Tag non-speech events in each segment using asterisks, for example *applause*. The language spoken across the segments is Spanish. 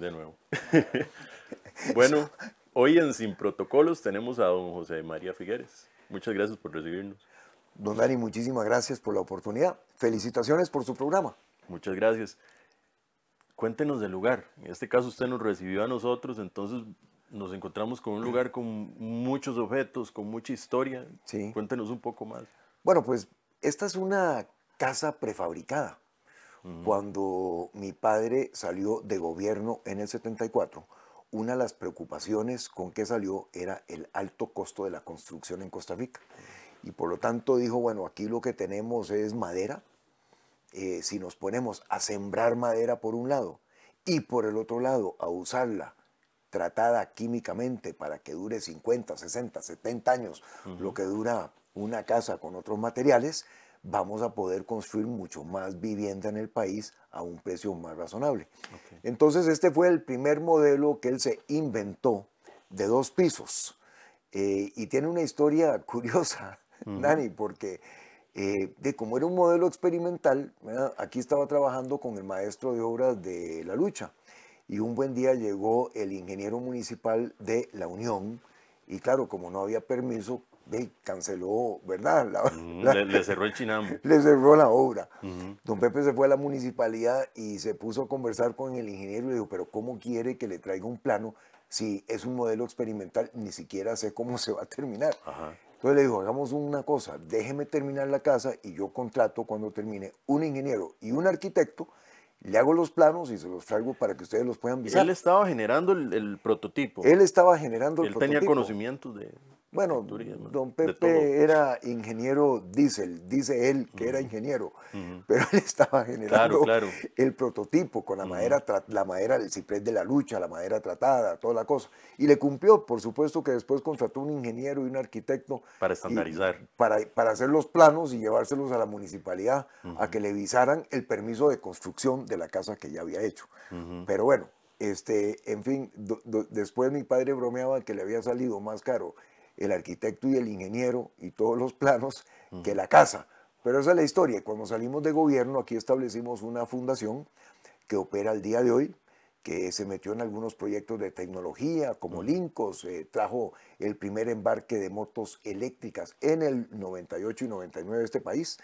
de nuevo. *laughs* bueno, hoy en Sin Protocolos tenemos a don José María Figueres. Muchas gracias por recibirnos. Don Dani, muchísimas gracias por la oportunidad. Felicitaciones por su programa. Muchas gracias. Cuéntenos del lugar. En este caso usted nos recibió a nosotros, entonces nos encontramos con un *clears throat* lugar con muchos objetos, con mucha historia. Sí. Cuéntenos un poco más. Bueno, pues esta es una casa prefabricada. Cuando mi padre salió de gobierno en el 74, una de las preocupaciones con que salió era el alto costo de la construcción en Costa Rica. Y por lo tanto dijo, bueno, aquí lo que tenemos es madera. Eh, si nos ponemos a sembrar madera por un lado y por el otro lado a usarla tratada químicamente para que dure 50, 60, 70 años, lo que dura una casa con otros materiales, vamos a poder construir mucho más vivienda en el país a un precio más razonable. Entonces este fue el primer modelo que él se inventó de dos pisos. Eh, y tiene una historia *laughs* curiosa, Dani, porque eh, de como era un modelo experimental, aquí estaba trabajando con el maestro de obras de la lucha. Y un buen día llegó el ingeniero municipal de La Unión, y claro, como no había permiso, de, canceló, ¿verdad? le, cerró el chinamo. *laughs* Le cerró la obra. Don Pepe se fue a la municipalidad y se puso a conversar con el ingeniero y dijo, pero ¿cómo quiere que le traiga un plano si es un modelo experimental? Ni siquiera sé cómo *laughs* se va a terminar. Entonces le dijo, hagamos una cosa, déjeme terminar la casa y yo contrato cuando termine un ingeniero y un arquitecto le hago los planos y se los traigo para que ustedes los puedan visitar. Él estaba generando el, prototipo. Él estaba generando el Él prototipo. tenía conocimientos de, bueno, don Pepe era ingeniero diésel, dice él que era ingeniero, *laughs* pero él estaba generando el prototipo con la madera, la madera del ciprés de la lucha, la madera tratada, toda la cosa. Y le cumplió, por supuesto que después contrató un ingeniero y un arquitecto. Para estandarizar. Para, para, hacer los planos y llevárselos a la municipalidad a que le visaran el permiso de construcción de la casa que ya había hecho. Pero bueno, este, en fin, después mi padre bromeaba que le había salido más caro el arquitecto y el ingeniero y todos los planos que la casa. Pero esa es la historia. Cuando salimos de gobierno, aquí establecimos una fundación que opera al día de hoy, que se metió en algunos proyectos de tecnología como Lincos, eh, trajo el primer embarque de motos eléctricas en el 98 y 99 de este país,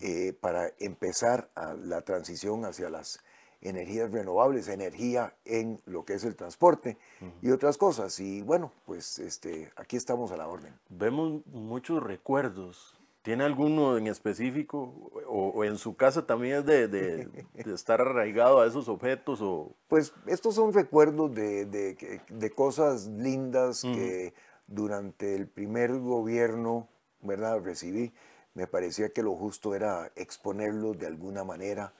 eh, para empezar a la transición hacia las energías renovables, energía en lo que es el transporte y otras cosas. Y bueno, pues este, aquí estamos a la orden. Vemos muchos recuerdos. ¿Tiene alguno en específico o, en su casa también es de, *laughs* estar arraigado a esos objetos? O... Pues estos son recuerdos de, cosas lindas que durante el primer gobierno, ¿verdad? Recibí. Me parecía que lo justo era exponerlos de alguna manera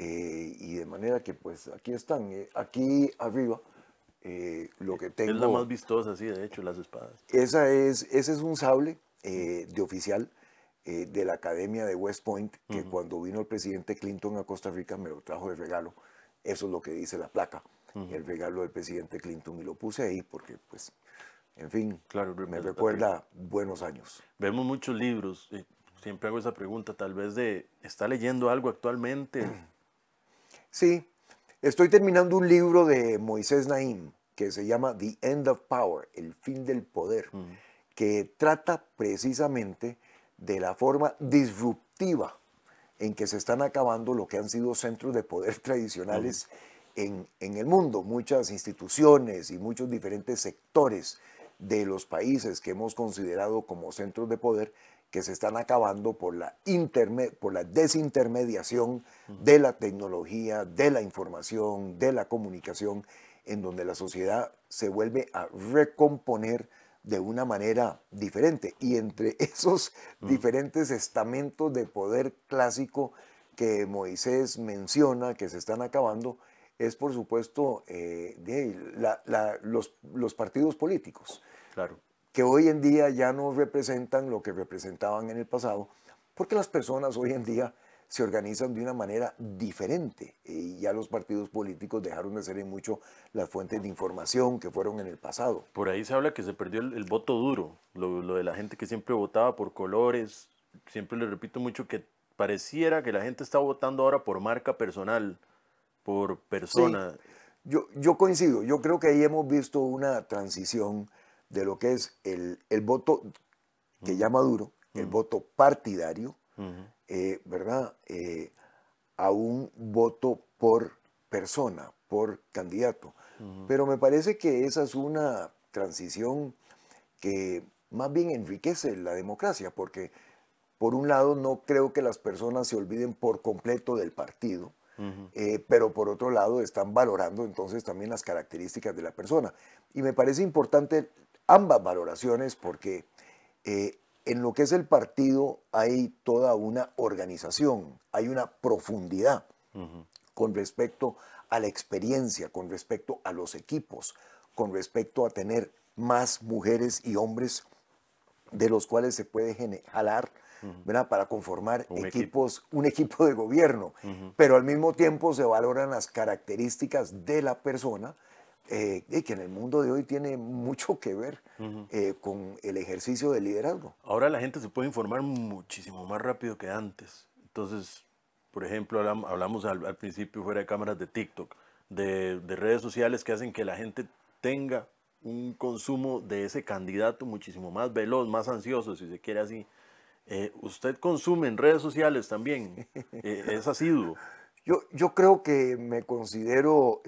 eh, y de manera que pues aquí están, eh, aquí arriba eh, lo que tengo... Es la más vistosa, sí, de hecho, las espadas. Esa es, ese es un sable de oficial de la Academia de West Point, que cuando vino el presidente Clinton a Costa Rica me lo trajo de regalo. Eso es lo que dice la placa, el regalo del presidente Clinton. Y lo puse ahí porque, pues, en fin, claro, me recuerda buenos años. Vemos muchos libros. Siempre hago esa pregunta, tal vez de, ¿está leyendo algo actualmente? Sí, estoy terminando un libro de Moisés Naim que se llama The End of Power, el fin del poder, que trata precisamente de la forma disruptiva en que se están acabando lo que han sido centros de poder *laughs* tradicionales en, en, el mundo. Muchas instituciones y muchos diferentes sectores de los países que hemos considerado como centros de poder que se están acabando por la, por la desintermediación de la tecnología, de la información, de la comunicación, en donde la sociedad se vuelve a recomponer de una manera diferente. Y entre *laughs* esos diferentes estamentos de poder clásico que Moisés menciona, que se están acabando, es por supuesto eh, los, los partidos políticos. Claro que hoy en día ya no representan lo que representaban en el pasado, porque las personas hoy en día se organizan de una manera diferente y ya los partidos políticos dejaron de ser en mucho las fuentes de información que fueron en el pasado. Por ahí se habla que se perdió el, voto duro, lo, de la gente que siempre votaba por colores, siempre le repito mucho que pareciera que la gente está votando ahora por marca personal, por persona. yo, yo coincido, yo creo que ahí hemos visto una transición de lo que es el, el voto que ya maduro, el voto partidario, eh, ¿verdad? Eh, a un voto por persona, por candidato. Pero me parece que esa es una transición que más bien enriquece la democracia, porque por un lado no creo que las personas se olviden por completo del partido, eh, pero por otro lado están valorando entonces también las características de la persona. Y me parece importante ambas valoraciones porque eh, en lo que es el partido hay toda una organización, hay una profundidad con respecto a la experiencia, con respecto a los equipos, con respecto a tener más mujeres y hombres de los cuales se puede jalar ¿verdad? para conformar equipos, un equipo de gobierno, pero al mismo tiempo se valoran las características de la persona eh, que en el mundo de hoy tiene mucho que ver eh, con el ejercicio del liderazgo. Ahora la gente se puede informar muchísimo más rápido que antes. Entonces, por ejemplo, hablamos al, principio fuera de cámaras de TikTok, de, redes sociales que hacen que la gente tenga un consumo de ese candidato muchísimo más veloz, más ansioso, si se quiere así. Eh, ¿Usted consume en redes sociales también? *laughs* ¿Es asiduo? Yo, yo creo que me considero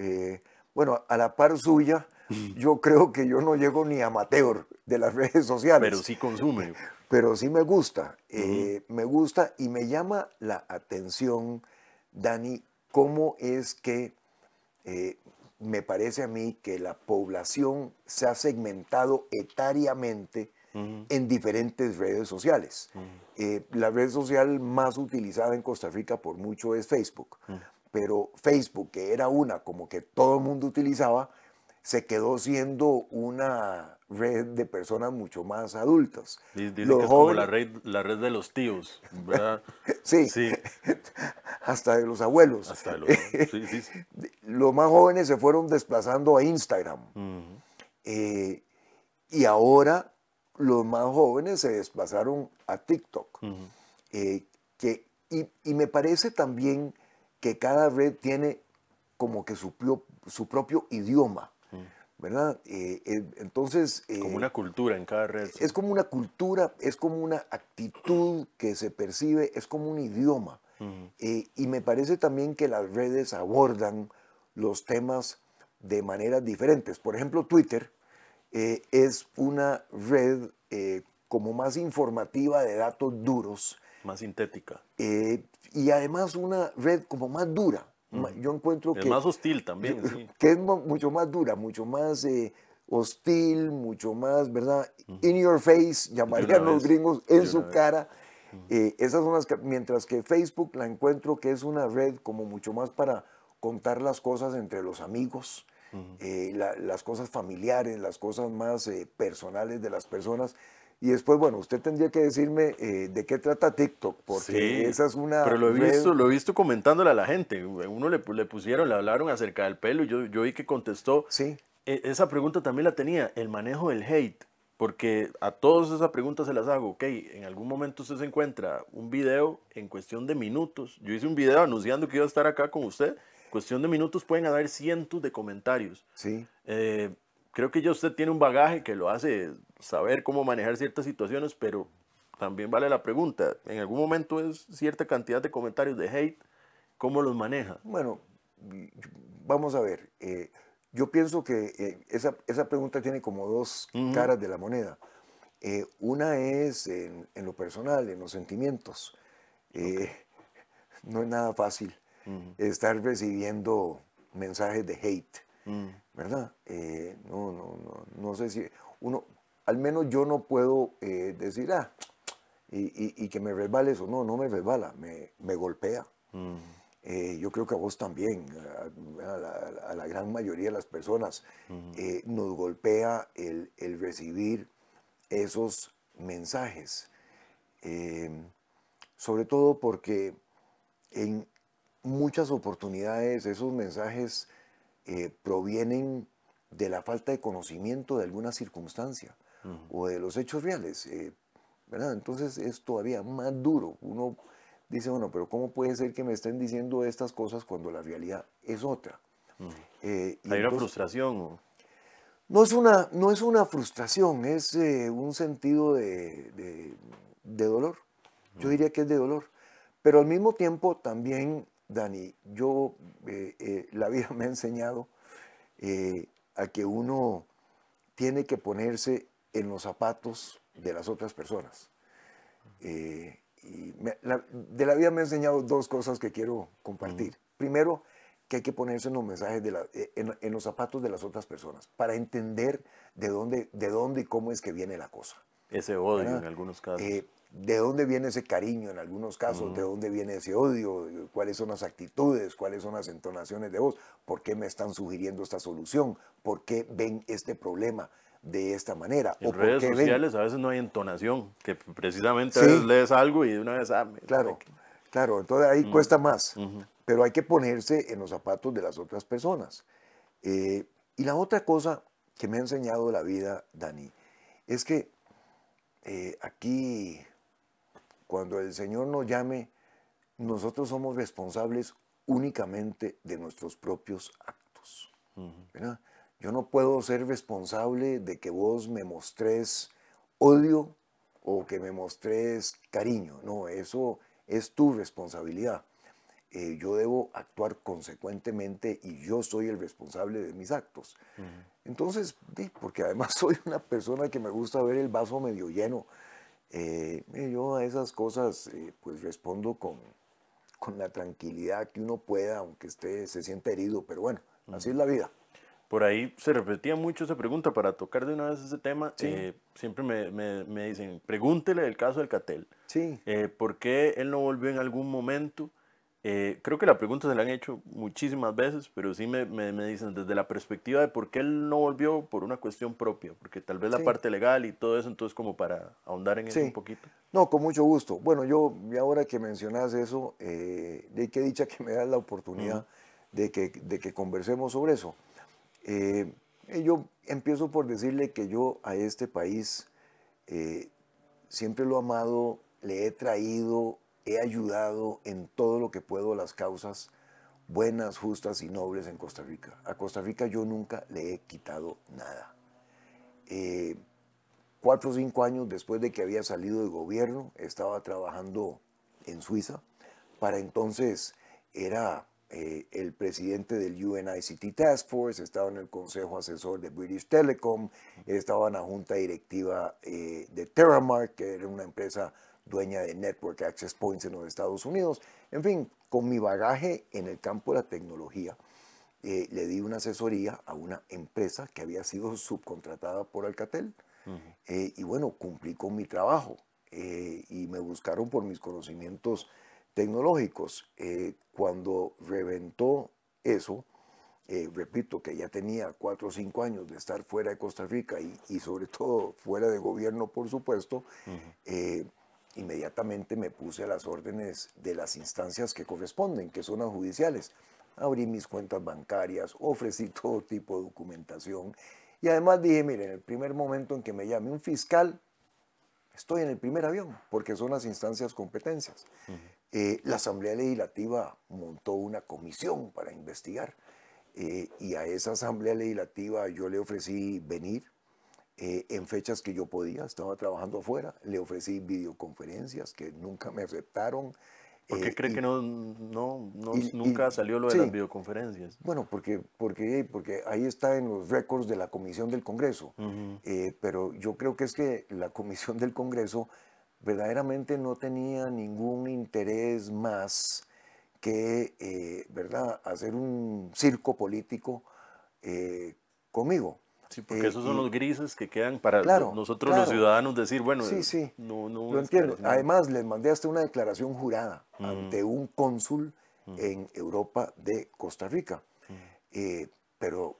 bueno, a la par suya, yo creo que yo no llego ni amateur de las *laughs* redes sociales. Pero sí consume. Pero sí me gusta. Eh, me gusta y me llama la atención, Dani, cómo es que eh, me parece a mí que la población se ha segmentado etariamente en diferentes redes sociales. Eh, la red social más utilizada en Costa Rica por mucho es Facebook pero Facebook, que era una como que todo el mundo utilizaba, se quedó siendo una red de personas mucho más adultas. Dice que es como la red, la red de los tíos, ¿verdad? *laughs* sí, sí, *laughs* hasta de los abuelos. Hasta de los, *laughs* sí, sí, los más jóvenes se fueron desplazando a Instagram. Eh, y ahora los más jóvenes se desplazaron a TikTok. Eh, que, y, y, me parece también que cada red tiene como que su, su propio idioma, ¿verdad? Eh, eh, entonces... Eh, como una cultura en cada red. Es como una cultura, es como una actitud que se percibe, es como un idioma. y me parece también que las redes abordan los temas de maneras diferentes. Por ejemplo, Twitter es una red como más informativa de datos duros. Más sintética y además una red como más dura. Yo encuentro es que... más hostil también, sí. Que es mucho más dura, mucho más eh, hostil, mucho más, ¿verdad? In your face, llamarían los gringos, en su cara. Eh, esas son las que, mientras que Facebook la encuentro que es una red como mucho más para contar las cosas entre los amigos, eh, las cosas familiares, las cosas más personales de las personas. Y después, bueno, usted tendría que decirme eh, de qué trata TikTok, porque esa es una. Pero lo he visto, lo he visto comentándole a la gente. Uno le, le, pusieron, le hablaron acerca del pelo y yo, yo vi que contestó. Sí. E, esa pregunta también la tenía, el manejo del hate. Porque a todos esas preguntas se las hago. Ok, en algún momento usted se encuentra un video en cuestión de minutos. Yo hice un video anunciando que iba a estar acá con usted. Cuestión de minutos pueden haber cientos de comentarios. Sí. Eh, creo que ya usted tiene un bagaje que lo hace saber cómo manejar ciertas situaciones, pero también vale la pregunta, en algún momento es cierta cantidad de comentarios de hate, ¿cómo los maneja? Bueno, vamos a ver, eh, yo pienso que eh, esa, esa, pregunta tiene como dos caras de la moneda. Eh, una es en, lo personal, en los sentimientos. *laughs* No es nada fácil estar recibiendo mensajes de hate. Mm. ¿verdad? No, no, no, no sé si uno, al menos yo no puedo eh, decir, ah, y, que me resbale eso. No, no me resbala, me, me golpea. Mm. Eh, yo creo que a vos también, a, la, gran mayoría de las personas, nos golpea el, el, recibir esos mensajes. sobre todo porque en muchas oportunidades esos mensajes eh, provienen de la falta de conocimiento de alguna circunstancia o de los hechos reales. Eh, ¿verdad? Entonces es todavía más duro. Uno dice, bueno, pero ¿cómo puede ser que me estén diciendo estas cosas cuando la realidad es otra? Eh, ¿Hay una frustración? No, es una, no es una frustración, es eh, un sentido de, dolor. Yo diría que es de dolor. Pero al mismo tiempo también, Dani, yo, la vida *laughs* me ha enseñado a que uno tiene que ponerse en los zapatos de las otras personas. Eh, y de la vida me ha enseñado dos cosas que quiero compartir. Primero, que hay que ponerse en los mensajes, de eh, en, los zapatos de las otras personas para entender de dónde, de dónde y cómo es que viene la cosa. Ese odio en algunos casos. Eh, de dónde viene ese cariño en algunos casos, de dónde viene ese odio, cuáles son las actitudes, cuáles son las entonaciones de voz, por qué me están sugiriendo esta solución, por qué ven este problema de esta manera. En redes sociales a veces no hay entonación, que precisamente a veces lees algo y de una vez... Ah, claro, claro, entonces ahí cuesta más, pero hay que ponerse en los zapatos de las otras personas. Eh, y la otra cosa que me ha enseñado la vida, Dani, es que eh, aquí, cuando el Señor nos llame, nosotros somos responsables únicamente de nuestros propios actos. ¿verdad? Yo no puedo ser responsable de que vos me mostres odio o que me mostres cariño. No, eso es tu responsabilidad. Eh, yo debo actuar consecuentemente y yo soy el responsable de mis actos. Entonces, porque además *laughs* soy una persona que me gusta ver el vaso medio lleno, eh, yo a esas cosas eh, pues respondo con, con la tranquilidad que uno pueda, aunque esté, se sienta herido, pero bueno, así es la vida por ahí se repetía mucho esa pregunta para tocar de una vez ese tema. Eh, siempre me, me, dicen, pregúntele el caso del Catel. Sí. Eh, ¿Por qué él no volvió en algún momento? Eh, creo que la pregunta se la han hecho muchísimas veces, pero sí me, me, dicen desde la perspectiva de por qué él no volvió por una cuestión propia, porque tal vez la parte legal y todo eso, entonces como para ahondar en eso un poquito. No, con mucho gusto. Bueno, yo, y ahora que mencionas eso, de qué dicha que me das la oportunidad de, que, de que conversemos sobre eso. Eh, yo empiezo por decirle que yo a este país eh, siempre lo he amado, le he traído, he ayudado en todo lo que puedo a las causas buenas, justas y nobles en Costa Rica. A Costa Rica yo nunca le he quitado nada. Eh, cuatro o cinco años después de que había salido de gobierno, estaba trabajando en Suiza. Para entonces era eh, el presidente del UNICT Task Force, estaba en el consejo asesor de British Telecom, estaba en la junta directiva eh, de Terramark, que era una empresa dueña de Network Access Points en los Estados Unidos. En fin, con mi bagaje en el campo de la tecnología, eh, le di una asesoría a una empresa que había sido subcontratada por Alcatel. y bueno, cumplí con mi trabajo y me buscaron por mis conocimientos tecnológicos. Eh, cuando reventó eso, eh, repito que ya tenía cuatro o cinco años de estar fuera de Costa Rica y, sobre todo fuera de gobierno, por supuesto, eh, inmediatamente me puse a las órdenes de las instancias que corresponden, que son las judiciales. Abrí mis cuentas bancarias, *laughs* ofrecí todo tipo de documentación y además dije, mire, en el primer momento en que me llame un fiscal, estoy en el primer avión, porque son las instancias competencias. Eh, la Asamblea Legislativa montó una comisión para investigar eh, y a esa Asamblea Legislativa yo le ofrecí venir eh, en fechas que yo podía, estaba trabajando afuera, le ofrecí videoconferencias que nunca me aceptaron. ¿Por qué cree que no, no, nunca salió lo de las videoconferencias? Bueno, porque, porque, porque ahí está en los récords de la Comisión del Congreso, pero yo creo que es que la Comisión del Congreso verdaderamente no tenía ningún interés más que, eh, ¿verdad?, hacer un circo político eh, conmigo. Sí, porque esos son los grises que quedan para nosotros los ciudadanos decir, bueno, sí, sí, no, no lo entiendo. Además, les mandé hasta una declaración jurada ante un cónsul en Europa de Costa Rica. Eh, pero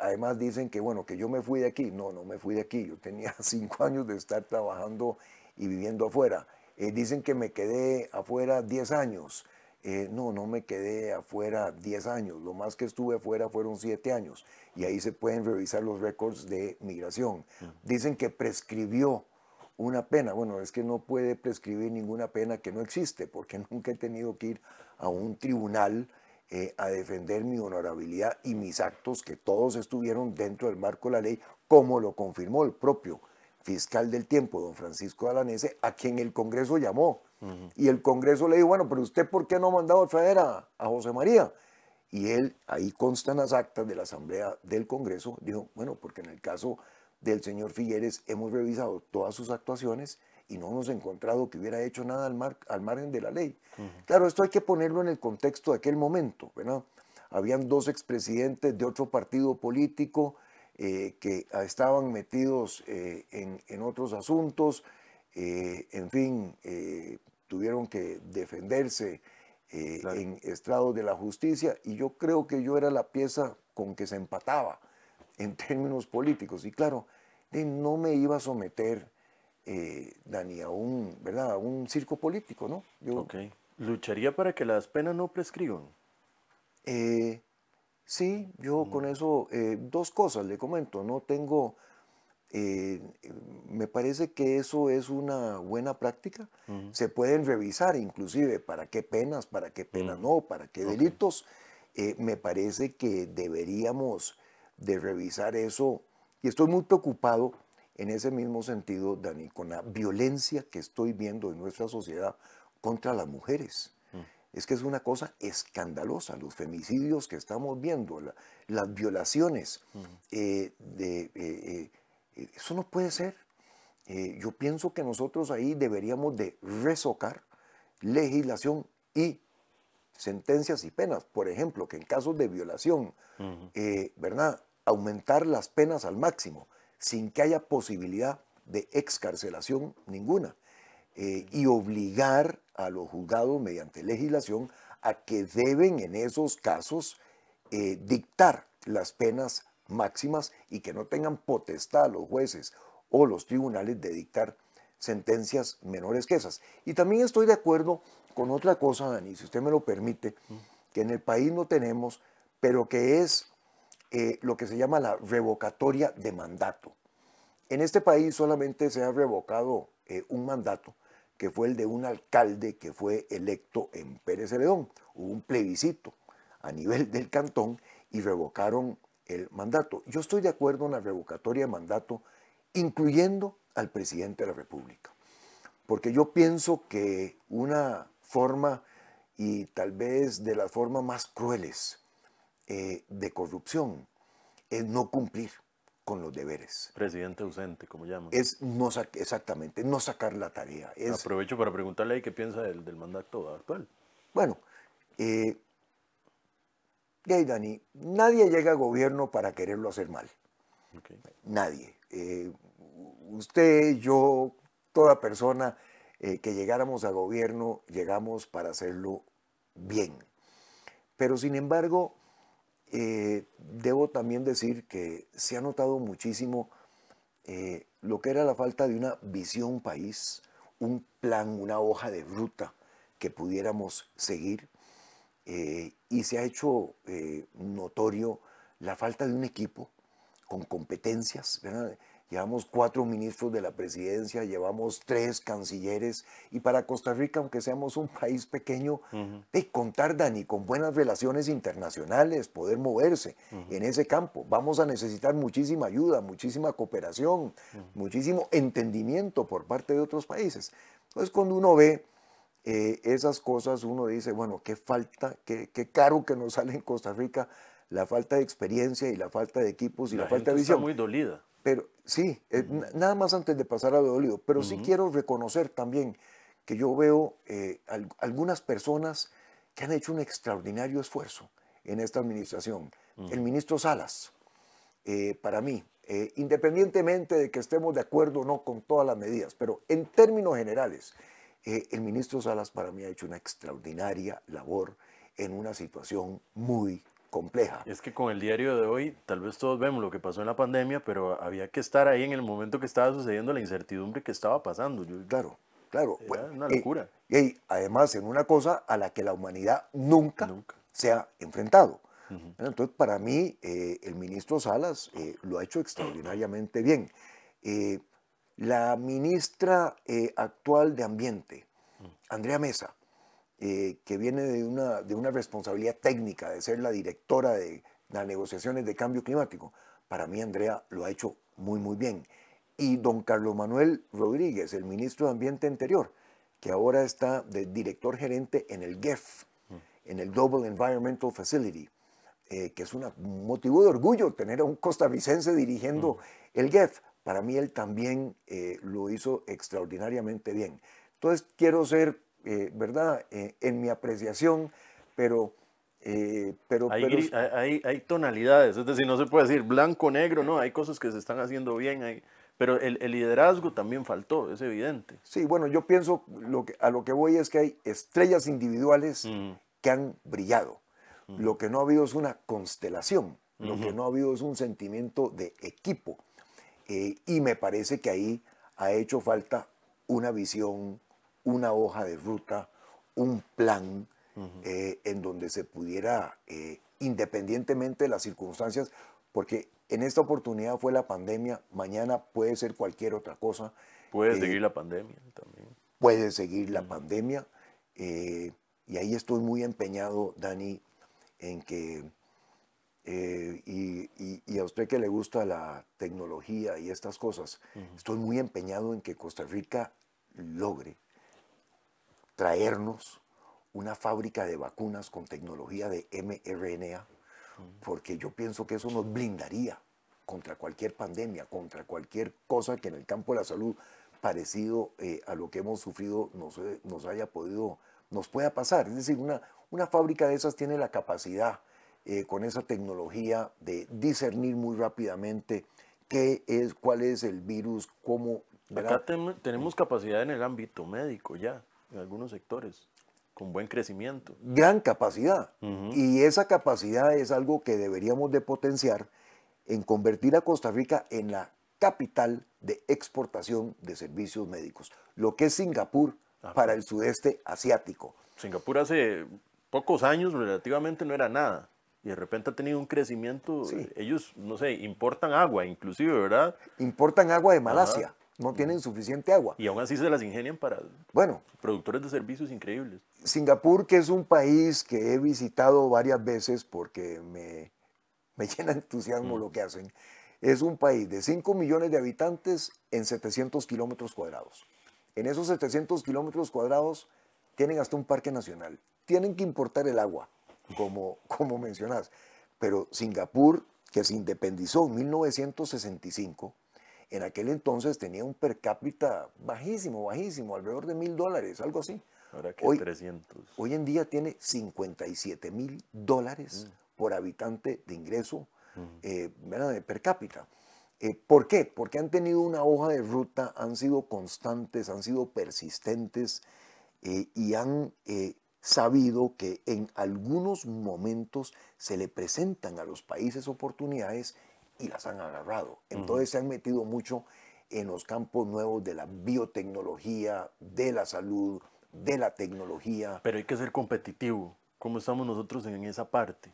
además dicen que, bueno, que yo me fui de aquí. No, no me fui de aquí. Yo tenía *laughs* cinco años de estar trabajando y viviendo afuera. Eh, dicen que me quedé afuera 10 años. Eh, no, no me quedé afuera 10 años. Lo más que estuve afuera fueron 7 años. Y ahí se pueden revisar los récords de migración. Dicen que prescribió una pena. Bueno, es que no puede prescribir ninguna pena que no existe, porque *laughs* nunca he tenido que ir a un tribunal eh, a defender mi honorabilidad y mis actos, que todos estuvieron dentro del marco de la ley, como lo confirmó el propio fiscal del tiempo, don Francisco Alanese, a quien el Congreso llamó. Y el Congreso le dijo, bueno, pero usted ¿por qué no ha mandado a traer a, a José María? Y él, ahí constan las actas de la Asamblea del Congreso, dijo, bueno, porque en el caso del señor Figueres hemos revisado todas sus actuaciones y no hemos encontrado que hubiera hecho nada al, mar, al margen de la ley. Claro, esto hay que ponerlo en el contexto de aquel momento, ¿verdad? Habían dos expresidentes de otro partido político eh, que estaban metidos eh, en, en, otros asuntos, eh, en fin, tuvieron que defenderse en estrados de la justicia y yo creo que yo era la pieza con que se empataba en *laughs* términos políticos. Y claro, no me iba a someter, eh, Dani, a un, ¿verdad? a un circo político, ¿no? Yo, ¿Lucharía para que las penas no prescriban? Eh, sí, yo mm. con eso, eh, dos cosas le comento, no tengo, eh, me parece que eso es una buena práctica, se pueden revisar inclusive para qué penas, para qué penas mm. no, para qué delitos, me parece que deberíamos de revisar eso. Y estoy muy preocupado en ese mismo sentido, Dani, con la violencia que estoy viendo en nuestra sociedad contra las mujeres. Mm. Es que es una cosa escandalosa, los femicidios que estamos viendo, las violaciones. Mm. Eh, de, eh, eh, eso no puede ser. yo pienso que nosotros ahí deberíamos de resocar legislación y sentencias y penas. Por ejemplo, que en casos de violación, ¿verdad? aumentar las penas al máximo, sin que haya posibilidad de excarcelación ninguna, eh, y obligar a los juzgados mediante legislación a que deben en esos casos eh, dictar las penas máximas y que no tengan potestad los jueces o los tribunales de dictar sentencias menores que esas. Y también estoy de acuerdo con otra cosa, Dani, si usted me lo permite, que en el país no tenemos, pero que es eh, lo que se llama la revocatoria de mandato. En este país solamente se ha revocado eh, un mandato, que fue el de un alcalde que fue electo en Pérez Celedón. Hubo un plebiscito a nivel del cantón y revocaron el mandato. Yo estoy de acuerdo en la revocatoria de mandato, incluyendo al presidente de la República, porque yo pienso que una forma, y tal vez de las formas más crueles, eh, de corrupción es no cumplir con los deberes. Presidente ausente, como llaman. Es no exactamente, no sacar la tarea. Aprovecho para preguntarle ahí qué piensa del, del mandato actual. Bueno, eh, Dani, nadie llega a gobierno para quererlo hacer mal. Nadie. Eh, usted, yo, toda persona eh, que llegáramos a gobierno, llegamos para hacerlo bien. Pero sin embargo, eh, debo también decir que se ha notado muchísimo eh, lo que era la falta de una visión país, un plan, una hoja de ruta que pudiéramos seguir. Eh, y se ha hecho notorio la falta de un equipo con competencias. Llevamos cuatro ministros de la presidencia, llevamos tres cancilleres y para Costa Rica, aunque seamos un país pequeño, de contar, Dani, con buenas relaciones internacionales, poder moverse en ese campo. Vamos a necesitar muchísima ayuda, muchísima cooperación, muchísimo entendimiento por parte de otros países. Entonces, cuando uno ve eh, esas cosas, uno dice, bueno, qué falta, qué, qué caro que nos sale en Costa Rica la falta de experiencia y la falta de equipos y la, falta de visión. Está muy dolida. Pero sí, eh, nada más antes de pasar a lo dolido, pero sí quiero reconocer también que yo veo eh, algunas personas que han hecho un extraordinario esfuerzo en esta administración. El ministro Salas, eh, para mí, independientemente de que estemos de acuerdo o no con todas las medidas, pero en términos generales, el ministro Salas para mí ha hecho una extraordinaria labor en una situación muy compleja. Es que con el diario de hoy, tal vez todos vemos lo que pasó en la pandemia, pero había que estar ahí en el momento que estaba sucediendo la incertidumbre que estaba pasando. claro, claro. Era una locura. Y, además en una cosa a la que la humanidad nunca, se ha enfrentado. Entonces, para mí, eh, el ministro Salas eh, lo ha hecho extraordinariamente bien. Eh, la ministra actual de Ambiente, mm. Andrea Mesa, eh, que viene de una, de una responsabilidad técnica, de ser la directora de las negociaciones de cambio climático, para mí Andrea lo ha hecho muy, muy bien. Y don Carlos Manuel Rodríguez, el ministro de Ambiente Interior, que ahora está de director gerente en el GEF, en el Global Environmental Facility, eh, que es un motivo de orgullo tener a un costarricense dirigiendo el GEF. Para mí él también eh, lo hizo extraordinariamente bien. Entonces quiero ser, eh, ¿verdad?, en mi apreciación, pero... pero, hay, hay, hay, tonalidades, es decir, no se puede decir blanco, negro, no, hay cosas que se están haciendo bien, hay, pero el, liderazgo también faltó, es evidente. Sí, bueno, yo pienso, lo que, a lo que voy es que hay estrellas individuales que han brillado. Lo que no ha habido es una constelación, lo que no ha habido es un sentimiento de equipo. Eh, y me parece que ahí ha hecho falta una visión, una hoja de ruta, un plan eh, en donde se pudiera, eh, independientemente de las circunstancias, porque en esta oportunidad fue la pandemia, mañana puede ser cualquier otra cosa. Puede eh, seguir la pandemia también. Puede seguir la pandemia. Y ahí estoy muy empeñado, Dani, en que, y, a usted que le gusta la tecnología y estas cosas, estoy muy empeñado en que Costa Rica logre traernos una fábrica de vacunas con tecnología de mRNA porque yo pienso que eso nos blindaría contra cualquier pandemia, contra cualquier cosa que en el campo de la salud parecido eh, a lo que hemos sufrido nos, eh, nos, haya podido, nos pueda pasar. Es decir, una, una fábrica de esas tiene la capacidad eh, con esa tecnología de discernir muy rápidamente qué es, cuál es el virus, cómo... Acá tenemos capacidad en el ámbito médico ya, en algunos sectores con buen crecimiento. Gran capacidad. Y esa capacidad es algo que deberíamos de potenciar en convertir a Costa Rica en la capital de exportación de servicios médicos, lo que es Singapur para el sudeste asiático. Singapur hace pocos años relativamente no era nada y de repente ha tenido un crecimiento. Ellos, no sé, importan agua inclusive, ¿verdad? Importan agua de Malasia no tienen suficiente agua. Y aún así se las ingenian para bueno, productores de servicios increíbles. Singapur, que es un país que he visitado varias veces porque me, me *laughs* llena entusiasmo mm. lo que hacen, es un país de 5 millones de habitantes en 700 kilómetros cuadrados. En esos 700 kilómetros cuadrados tienen hasta un parque nacional. Tienen que importar el agua, como, *laughs* como mencionas. Pero Singapur, que se independizó en 1965, en aquel entonces tenía un per cápita bajísimo, bajísimo, alrededor de mil dólares, algo así. Ahora que hoy, 300. Hoy en día tiene 57 mil dólares mm. por habitante de ingreso mm. eh, per cápita. Eh, ¿Por qué? Porque han tenido una hoja de ruta, han sido constantes, han sido persistentes eh, y han sabido que en algunos momentos se le presentan a los países oportunidades y las han agarrado. Entonces se han metido mucho en los campos nuevos de la biotecnología, de la salud, de la tecnología. Pero hay que ser competitivo. ¿Cómo estamos nosotros en esa parte?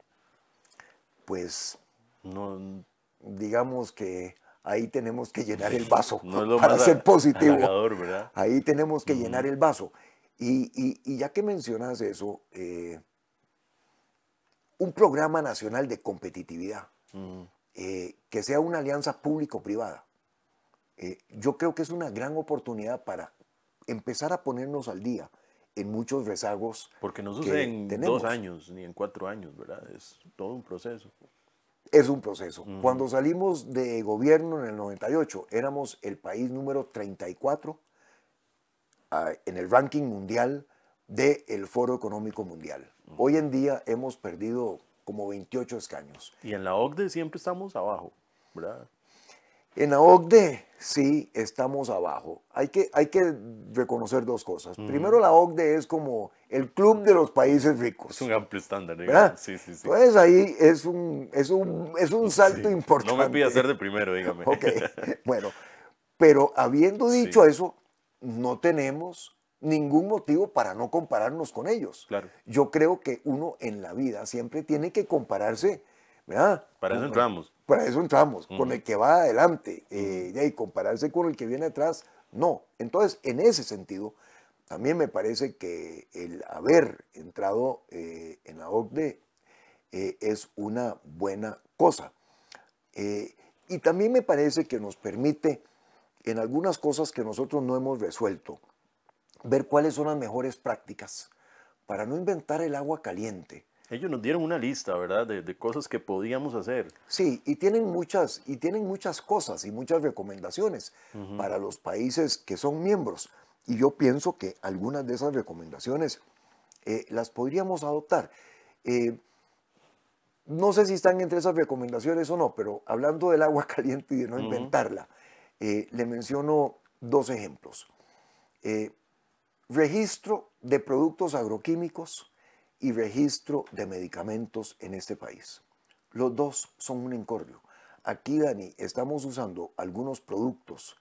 Pues, no, digamos que ahí tenemos que llenar el vaso *laughs* para ser positivo. Ahí tenemos que llenar el vaso. Y, ya que mencionas eso, eh, un programa nacional de competitividad. Eh, que sea una alianza público-privada. Eh, yo creo que es una gran oportunidad para empezar a ponernos al día en muchos rezagos. Porque no sucede en dos años ni en cuatro años, ¿verdad? Es todo un proceso. Es un proceso. Cuando salimos de gobierno en el 98, éramos el país número 34 ah, en el ranking mundial del Foro Económico Mundial. Hoy en día hemos perdido como 28 escaños. Y en la OCDE siempre estamos abajo, ¿verdad? En la OCDE sí estamos abajo. Hay que, hay que reconocer dos cosas. Primero, la OCDE es como el club de los países ricos. Es un amplio estándar, ¿verdad? Sí, sí, sí. Pues ahí es un, es un, es un salto importante. No me pida ser de primero, dígame. *laughs* ok, bueno. Pero habiendo dicho eso, no tenemos ningún motivo para no compararnos con ellos. Claro. Yo creo que uno en la vida siempre tiene que compararse, ¿verdad? Para eso entramos. Para eso entramos, con el que va adelante, eh, y compararse con el que viene atrás, no. Entonces, en ese sentido, también me parece que el haber entrado eh, en la OCDE eh, es una buena cosa. Eh, y también me parece que nos permite, en algunas cosas que nosotros no hemos resuelto, ver cuáles son las mejores prácticas para no inventar el agua caliente. Ellos nos dieron una lista, ¿verdad?, de, cosas que podíamos hacer. Sí, y tienen muchas, y tienen muchas cosas y muchas recomendaciones para los países que son miembros. Y yo pienso que algunas de esas recomendaciones eh, las podríamos adoptar. Eh, no sé si están entre esas recomendaciones o no, pero hablando del agua *laughs* caliente y de no inventarla, eh, le menciono dos ejemplos. Registro de productos agroquímicos y registro de medicamentos en este país. Los dos son un incordio. Aquí, Dani, estamos usando algunos productos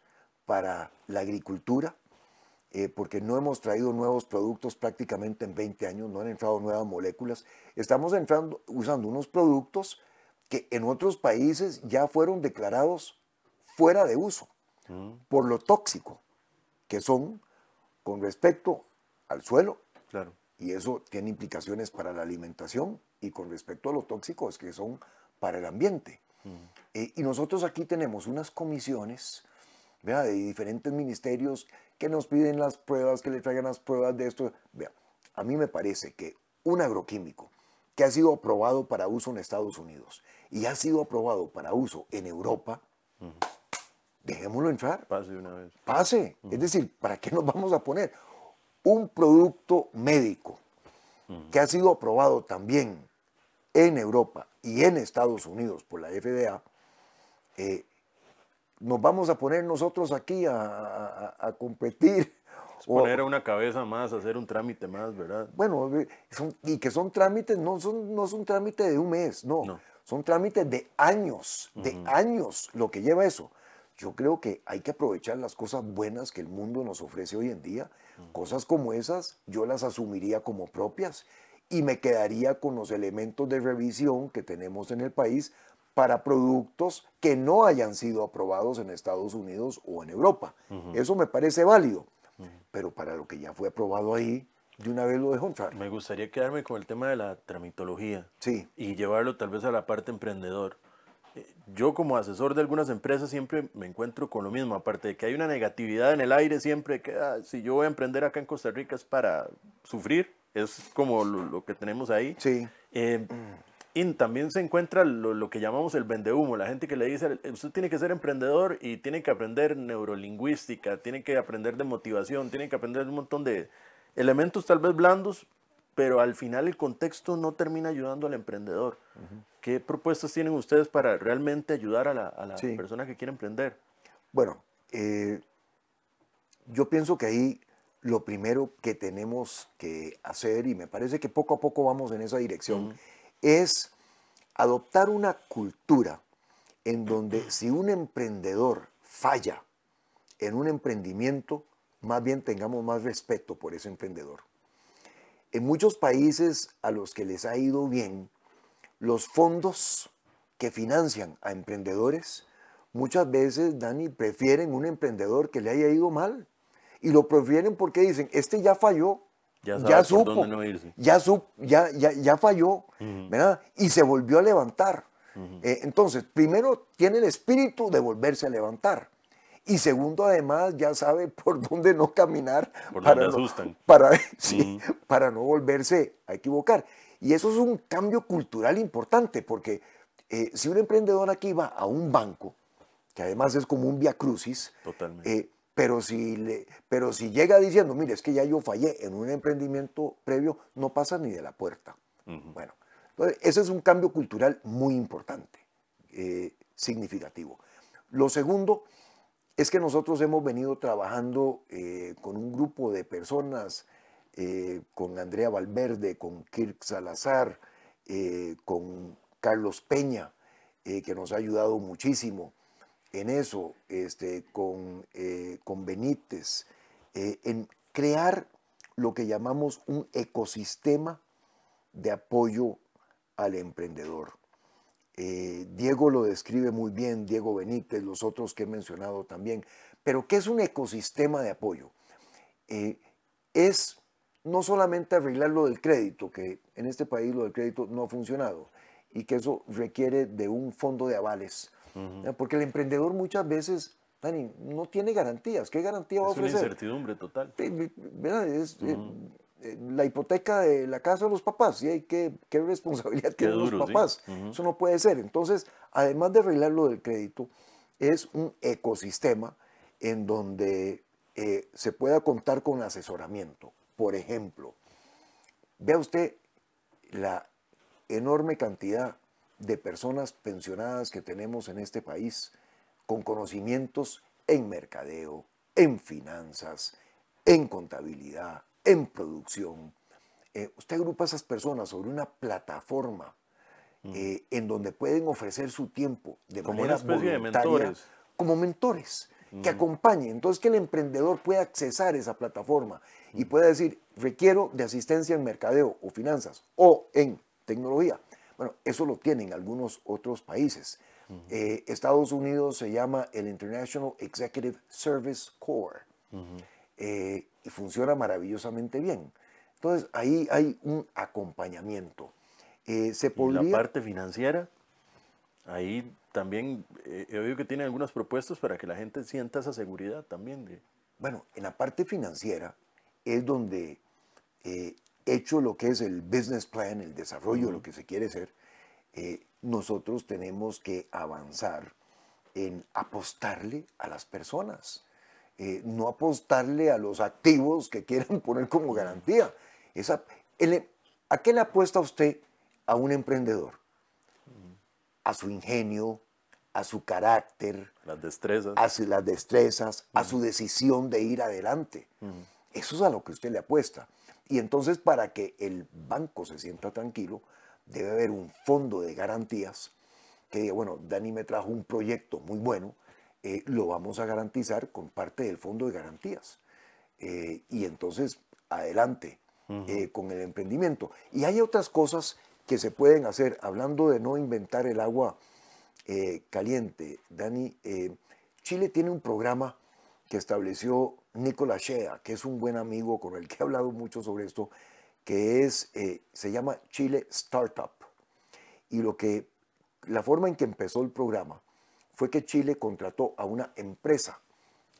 para la agricultura, eh, porque no hemos traído nuevos productos prácticamente en 20 años, no han entrado nuevas moléculas. Estamos entrando, usando unos productos que en otros países ya fueron declarados fuera de uso mm. por lo tóxico que son con respecto al suelo. Claro. Y eso tiene implicaciones para la alimentación y con respecto a lo tóxicos que son para el ambiente. Mm. Eh, y nosotros aquí tenemos unas comisiones de diferentes ministerios que nos piden las pruebas, que le traigan las pruebas de esto. Vea, a mí me parece que un agroquímico que ha sido aprobado para uso en Estados Unidos y ha sido aprobado para uso en Europa, dejémoslo entrar. Pase una vez. Pase. Es decir, ¿para qué nos vamos a poner? Un producto médico que ha sido aprobado también en Europa y en Estados Unidos por la FDA, eh, nos vamos a poner nosotros aquí a, competir. poner a una cabeza más, hacer un trámite más, ¿verdad? Bueno, y que son trámites, no son, no son trámites de un mes, no, son trámites de años, de años lo que lleva eso. Yo creo que hay que aprovechar las cosas buenas que el mundo nos ofrece hoy en día. Cosas como esas yo las asumiría como propias y me quedaría con los elementos de revisión que tenemos en el país para productos que no hayan sido aprobados en Estados Unidos o en Europa. Eso me parece válido, pero para lo que ya fue aprobado ahí, de una vez lo dejo entrar. Me gustaría quedarme con el tema de la tramitología sí. y llevarlo tal vez a la parte emprendedor. Yo como asesor de algunas empresas siempre me encuentro con lo mismo, aparte de que hay una negatividad en el aire siempre, que ah, si yo voy a emprender acá en Costa Rica es para sufrir, es como lo, que tenemos ahí. Sí. Eh, y también se encuentra lo, que llamamos el vendehumo, la gente que le dice, usted tiene que ser emprendedor y tiene que aprender neurolingüística, tiene que aprender de motivación, tiene que aprender un montón de elementos tal vez blandos, pero al final el contexto no termina ayudando al emprendedor. ¿Qué propuestas tienen ustedes para realmente ayudar a la, persona que quiere emprender? Bueno, eh, yo pienso que ahí lo primero que tenemos que hacer, y me parece que poco a poco vamos en esa dirección, es adoptar una cultura en donde *clears throat* si un emprendedor falla en un emprendimiento, más bien tengamos más respeto por ese emprendedor. En muchos países a los que les ha ido bien, los fondos que financian a emprendedores muchas veces, Dani, prefieren un emprendedor que le haya ido mal. Y lo prefieren porque dicen, este ya falló, ya, supo, ya, ya, ya, ya, falló, ¿verdad? Y se volvió a levantar. Eh, entonces, primero tiene el espíritu de volverse a levantar. Y segundo, además, ya sabe por dónde no caminar para, no, para, *laughs* para no volverse a equivocar. Y eso es un cambio cultural importante, porque eh, si un emprendedor aquí va a un banco, que además es como un via crucis, Totalmente. Eh, pero si, le, pero si llega diciendo, mire, es que ya yo fallé en un emprendimiento previo, no pasa ni de la puerta. Bueno, ese es un cambio cultural muy importante, eh, significativo. Lo segundo es que nosotros hemos venido trabajando eh, con un grupo de personas, eh, con Andrea Valverde, con Kirk Salazar, con Carlos Peña, que nos ha ayudado muchísimo en eso, este, con, eh, con Benítez, eh, en crear lo que llamamos un ecosistema de apoyo al emprendedor. Eh, Diego lo describe muy bien, Diego Benítez, los otros que he mencionado también. Pero ¿qué es un ecosistema de apoyo? es no solamente arreglar lo del crédito, que en este país lo del crédito no ha funcionado y que eso requiere de un fondo de avales, porque el emprendedor muchas veces Dani, no tiene garantías. ¿Qué garantía va a ofrecer? Es una incertidumbre total. Es, eh, eh, la hipoteca de la casa de los papás, ¿y qué, qué responsabilidad tienen los papás? Eso no puede ser. Entonces, además de arreglar lo del crédito, es un ecosistema en donde eh, se pueda contar con asesoramiento. Por ejemplo, vea usted la enorme cantidad de personas pensionadas que tenemos en este país con conocimientos en mercadeo, en finanzas, en contabilidad, en producción. Eh, usted agrupa a esas personas sobre una plataforma eh, en donde pueden ofrecer su tiempo de como manera una especie voluntaria, de mentores. como mentores que acompañen. Entonces que el emprendedor pueda accesar esa plataforma y pueda decir, requiero de asistencia en mercadeo o finanzas o en tecnología. Bueno, eso lo tienen algunos otros países. Eh, Estados Unidos se llama el International Executive Service Corps eh, y funciona maravillosamente bien. Entonces ahí hay un acompañamiento. Eh, se podría... la parte financiera, ahí también he oído que tienen algunas propuestas para que la gente sienta esa seguridad también. De... Bueno, en la parte financiera es donde hecho lo que es el business plan, el desarrollo de lo que se quiere hacer, nosotros tenemos que avanzar en apostarle a las personas, eh, no apostarle a los activos que quieran poner como garantía. Esa, ¿A qué le apuesta usted a un emprendedor? A su ingenio, a su carácter, las destrezas, a su, las destrezas, a su decisión de ir adelante. Eso es a lo que usted le apuesta. Y entonces para que el banco se sienta tranquilo, debe haber un fondo de garantías que diga, bueno, Dani me trajo un proyecto muy bueno, eh, lo vamos a garantizar con parte del fondo de garantías. Eh, y entonces, adelante eh, con el emprendimiento. Y hay otras cosas que se pueden hacer, hablando de no inventar el agua caliente. Dani, Chile tiene un programa que estableció Nicolás Shea, que es un buen amigo con el que he hablado mucho sobre esto, que es, eh, se llama Chile Startup. Y lo que, la forma en que empezó el programa fue que Chile contrató a una empresa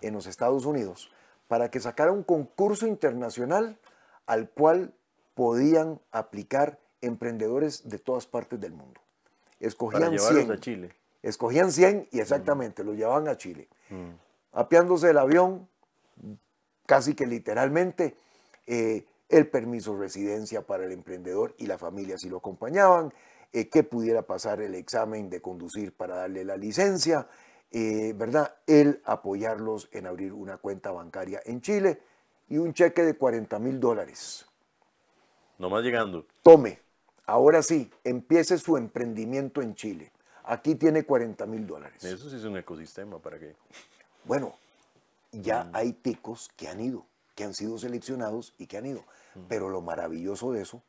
en los Estados Unidos para que sacara un concurso internacional al cual podían aplicar emprendedores de todas partes del mundo. Escogían 100. a Chile. Escogían 100 y exactamente, lo llevaban a Chile. Mm. Apiándose el avión, casi que literalmente, eh, el permiso de residencia para el emprendedor y la familia si lo acompañaban, eh, que pudiera pasar el examen de conducir para darle la licencia, eh, ¿verdad? El apoyarlos en abrir una cuenta bancaria en Chile y un cheque de 40 mil dólares. Nomás llegando. Tome, ahora sí, empiece su emprendimiento en Chile. Aquí tiene 40 mil dólares. Eso sí es un ecosistema para qué. Bueno, ya mm. hay ticos que han ido, que han sido seleccionados y que han ido. Pero lo maravilloso de eso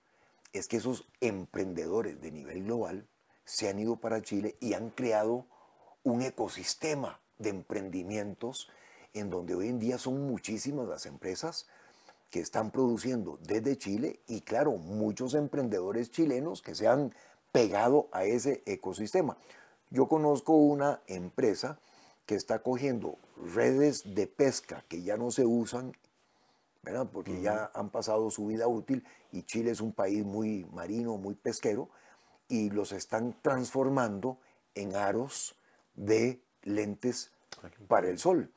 es que esos emprendedores de nivel global se han ido para Chile y han creado un ecosistema de emprendimientos en donde hoy en día son muchísimas las empresas que están produciendo desde Chile y claro, muchos emprendedores chilenos que se han pegado a ese ecosistema. Yo conozco una empresa que está cogiendo redes de pesca que ya no se usan porque ya han pasado su vida útil y Chile es un país muy marino, muy pesquero, y los están transformando en aros de lentes para el sol,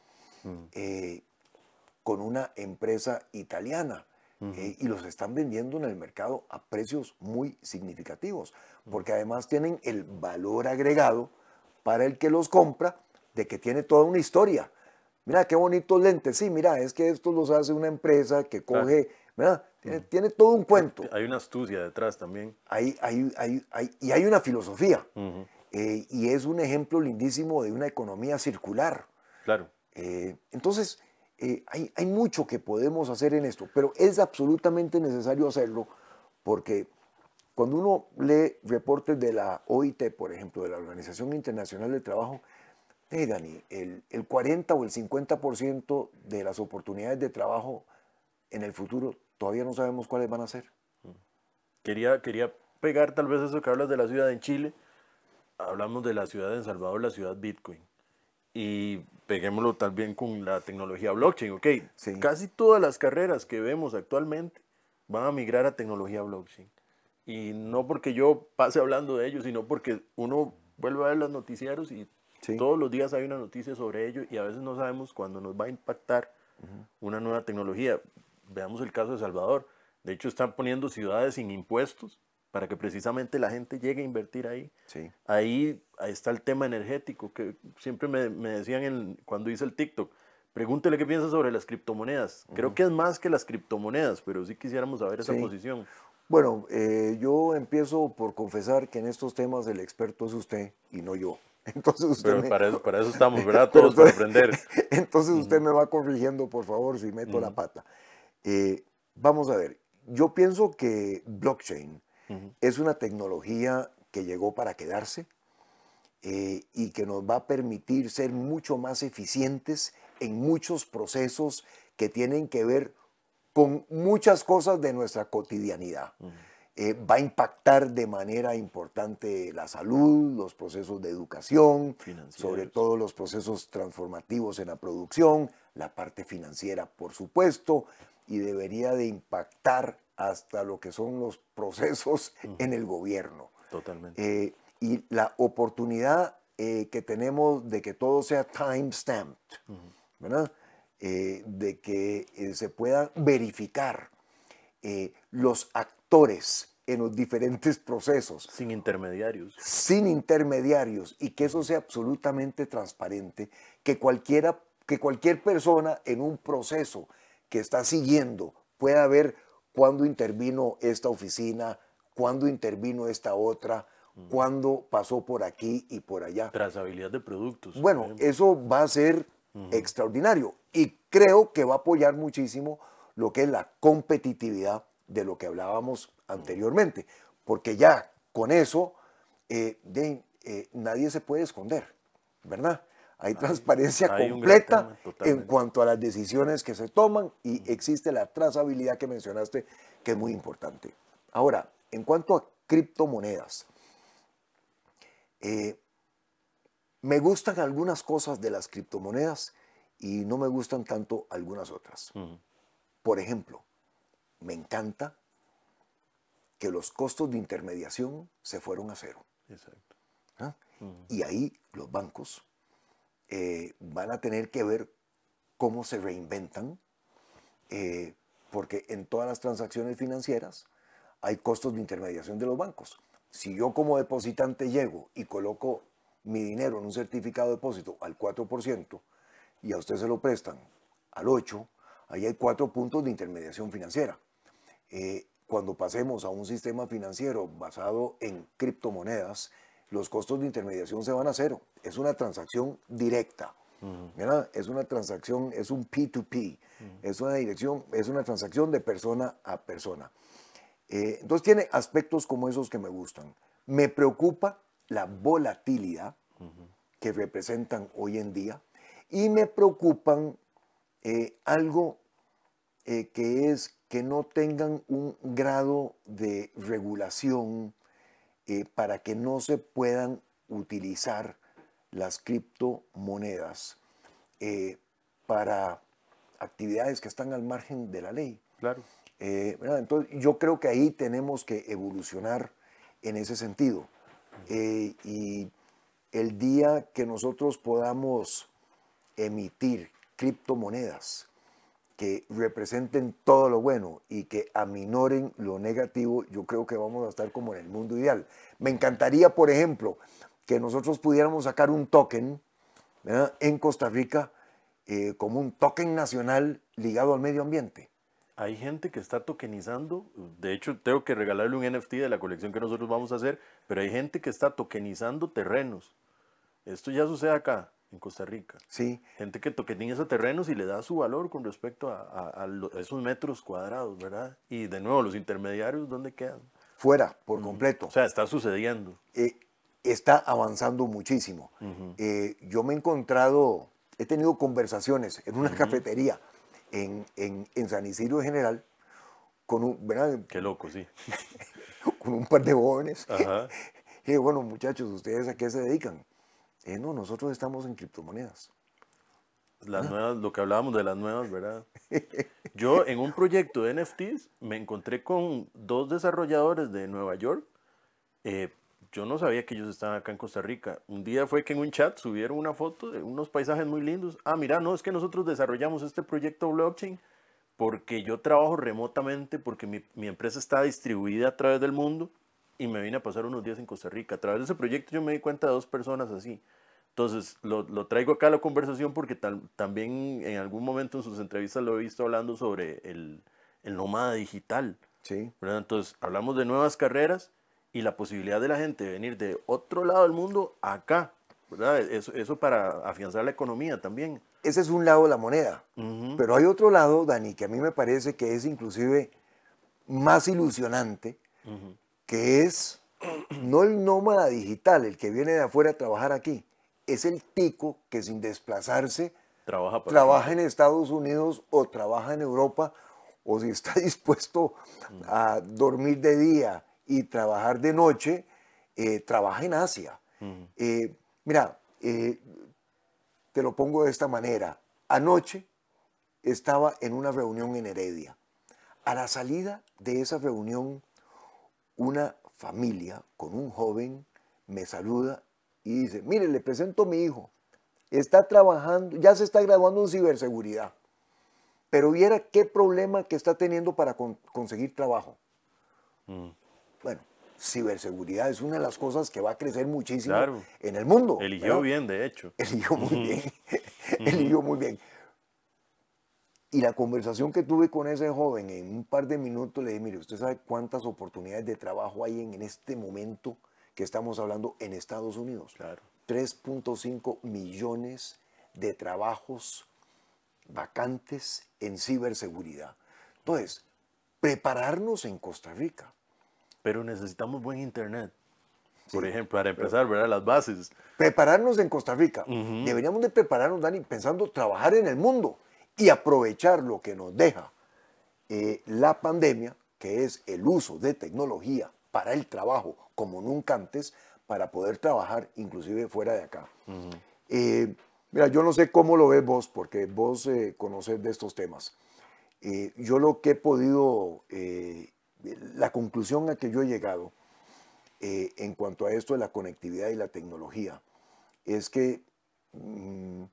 eh, con una empresa italiana. Eh, y los están vendiendo en el mercado a precios muy significativos, porque además tienen el valor agregado para el que los compra de que tiene toda una historia mira qué bonitos lentes, sí, mira, es que esto los hace una empresa que coge, ¿verdad? Tiene, todo un cuento. Hay una astucia detrás también. Hay, hay, hay, y hay una filosofía. Eh, y es un ejemplo lindísimo de una economía circular. Claro. Eh, entonces, eh, hay, hay mucho que podemos hacer en esto, pero es absolutamente necesario hacerlo porque cuando uno lee reportes de la OIT, por ejemplo, de la Organización Internacional del Trabajo, Hey, Dani, el, 40 o el 50% de las oportunidades de trabajo en el futuro todavía no sabemos cuáles van a ser. Quería, quería pegar tal vez eso que hablas de la ciudad en Chile. Hablamos de la ciudad de El Salvador, la ciudad Bitcoin. Y peguémoslo también con la tecnología blockchain, ¿ok? Sí. Casi todas las carreras que vemos actualmente van a migrar a tecnología blockchain. Y no porque yo pase hablando de ello, sino porque uno vuelve a ver los noticieros y Sí. todos los días hay una noticia sobre ello y a veces no sabemos cuándo nos va a impactar una nueva tecnología. Veamos el caso de Salvador. De hecho, están poniendo ciudades sin impuestos para que precisamente la gente llegue a invertir ahí. Sí. Ahí, ahí está el tema energético, que siempre me, me decían en- cuando hice el TikTok, pregúntele qué piensa sobre las criptomonedas. Creo que es más que las criptomonedas, pero sí quisiéramos saber esa Sí. posición. Bueno, eh, yo empiezo por confesar que en estos temas el experto es usted y no yo. Entonces usted, Pero me, para eso, para eso estamos, ¿verdad? *laughs* Todos para aprender. entonces usted me va corrigiendo, por favor, si meto la pata. Eh, vamos a ver, yo pienso que blockchain Ujú. es una tecnología que llegó para quedarse eh, y que nos va a permitir ser mucho más eficientes en muchos procesos que tienen que ver con muchas cosas de nuestra cotidianidad. Eh, va a impactar de manera importante la salud, los procesos de educación, sobre todo los procesos transformativos en la producción, la parte financiera, por supuesto, y debería de impactar hasta lo que son los procesos en el gobierno. Totalmente. Eh, y la oportunidad eh, que tenemos de que todo sea time stamped, ¿verdad? Eh, de que eh, se puedan verificar eh, los actores en los diferentes procesos Sin intermediarios. sin intermediarios y que eso sea absolutamente transparente, que cualquiera, que cualquier persona en un proceso que está siguiendo pueda ver cuándo intervino esta oficina, cuándo intervino esta otra, cuándo pasó por aquí y por allá. Trazabilidad de productos. Bueno, eso va a ser extraordinario y creo que va a apoyar muchísimo lo que es la competitividad de lo que hablábamos anteriormente, porque ya con eso eh, de- eh, nadie se puede esconder, ¿verdad? Hay transparencia hay completa tema, en cuanto a las decisiones que se toman y existe la trazabilidad que mencionaste, que es muy importante. Ahora, en cuanto a criptomonedas, eh, me gustan algunas cosas de las criptomonedas y no me gustan tanto algunas otras. Por ejemplo, me encanta que los costos de intermediación se fueron a cero. Exacto. ¿ah? Y ahí los bancos eh, van a tener que ver cómo se reinventan, eh, porque en todas las transacciones financieras hay costos de intermediación de los bancos. Si yo como depositante llego y coloco mi dinero en un certificado de depósito al 4% y a usted se lo prestan al 8%, ahí hay cuatro puntos de intermediación financiera. Eh, cuando pasemos a un sistema financiero basado en criptomonedas, los costos de intermediación se van a cero. Es una transacción directa. ¿verdad? Es una transacción, es un P2P, es, una dirección, es una transacción de persona a persona. Eh, entonces tiene aspectos como esos que me gustan. Me preocupa la volatilidad que representan hoy en día y me preocupan eh, algo eh, que es que no tengan un grado de regulación eh, para que no se puedan utilizar las criptomonedas eh, para actividades que están al margen de la ley. Claro. Eh. Entonces, yo creo que ahí tenemos que evolucionar en ese sentido. Eh, y el día que nosotros podamos emitir criptomonedas que representen todo lo bueno y que aminoren lo negativo, yo creo que vamos a estar como en el mundo ideal. Me encantaría, por ejemplo, que nosotros pudiéramos sacar un token en Costa Rica eh, como un token nacional ligado al medio ambiente. Hay gente que está tokenizando, de hecho tengo que regalarle un NFT de la colección que nosotros vamos a hacer, pero hay gente que está tokenizando terrenos. Esto ya sucede acá, en Costa Rica. Sí, Gente que tokeniza terrenos y le da su valor con respecto a, a- a lo- a esos metros cuadrados, ¿verdad? Y de nuevo, los intermediarios, ¿dónde quedan? fuera por completo. O sea, está sucediendo. Eh, está avanzando muchísimo. Eh, yo me he encontrado, he tenido conversaciones en una cafetería en, en, en San Isidro en general, con un, ¿verdad? Qué loco, sí. *laughs* con un par de jóvenes. Ajá. *laughs* Y bueno, muchachos, ¿ustedes a qué se dedican? Eh, no, nosotros estamos en criptomonedas. Las nuevas, lo que hablábamos de las nuevas, ¿verdad? *laughs* Yo en un proyecto de NFTs me encontré con dos desarrolladores de Nueva York. Eh, yo no sabía que ellos estaban acá en Costa Rica. Un día fue que en un chat subieron una foto de unos paisajes muy lindos. Ah, mira, no, es que nosotros desarrollamos este proyecto blockchain porque yo trabajo remotamente, porque mi, mi empresa está distribuida a través del mundo y me vine a pasar unos días en Costa Rica. A través de ese proyecto yo me di cuenta de dos personas así. Entonces, lo, lo traigo acá a la conversación porque también en algún momento en sus entrevistas lo he visto hablando sobre el, el nómada digital. Sí. ¿verdad? Entonces, hablamos de nuevas carreras y la posibilidad de la gente de venir de otro lado del mundo acá. ¿verdad? Eso, eso para afianzar la economía también. Ese es un lado de la moneda. Ujú. Pero hay otro lado, Dani, que a mí me parece que es inclusive más ilusionante, Ujú. Que es *clears throat* no el nómada digital, el que viene de afuera a trabajar aquí, es el tico que sin desplazarse Trabaja en Estados Unidos o trabaja en Europa, o si está *laughs* dispuesto a dormir de día y trabajar de noche, eh, trabaja en Asia. Ujú. Eh, mira, eh, te lo pongo de esta manera. Anoche estaba en una reunión en Heredia. A la salida de esa reunión, una familia con un joven me saluda y dice, mire, le presento a mi hijo. Está trabajando, ya se está graduando en ciberseguridad. Pero viera qué problema que está teniendo para con- conseguir trabajo. Ujú. Bueno, ciberseguridad es una de las cosas que va a crecer muchísimo Claro. en el mundo. Eligió ¿verdad? bien, de hecho. *laughs* *laughs* Eligió muy bien. Eligió muy bien. Y la conversación que tuve con ese joven en un par de minutos le dije, mire, ¿usted sabe cuántas oportunidades de trabajo hay en, en este momento que estamos hablando en Estados Unidos? Claro. 3.5 millones de trabajos vacantes en ciberseguridad. Entonces, prepararnos en Costa Rica. Pero necesitamos buen internet. Por ejemplo, para empezar, ¿verdad? Las bases. Prepararnos en Costa Rica. Deberíamos de prepararnos, Dani, pensando trabajar en el mundo y aprovechar lo que nos deja eh, la pandemia, que es el uso de tecnología para el trabajo como nunca antes, para poder trabajar inclusive fuera de acá. Eh, mira, yo no sé cómo lo ves vos, porque vos eh, conoces de estos temas. Yo lo que he podido, la conclusión a que yo he llegado en cuanto a esto de la conectividad y la tecnología es que mm,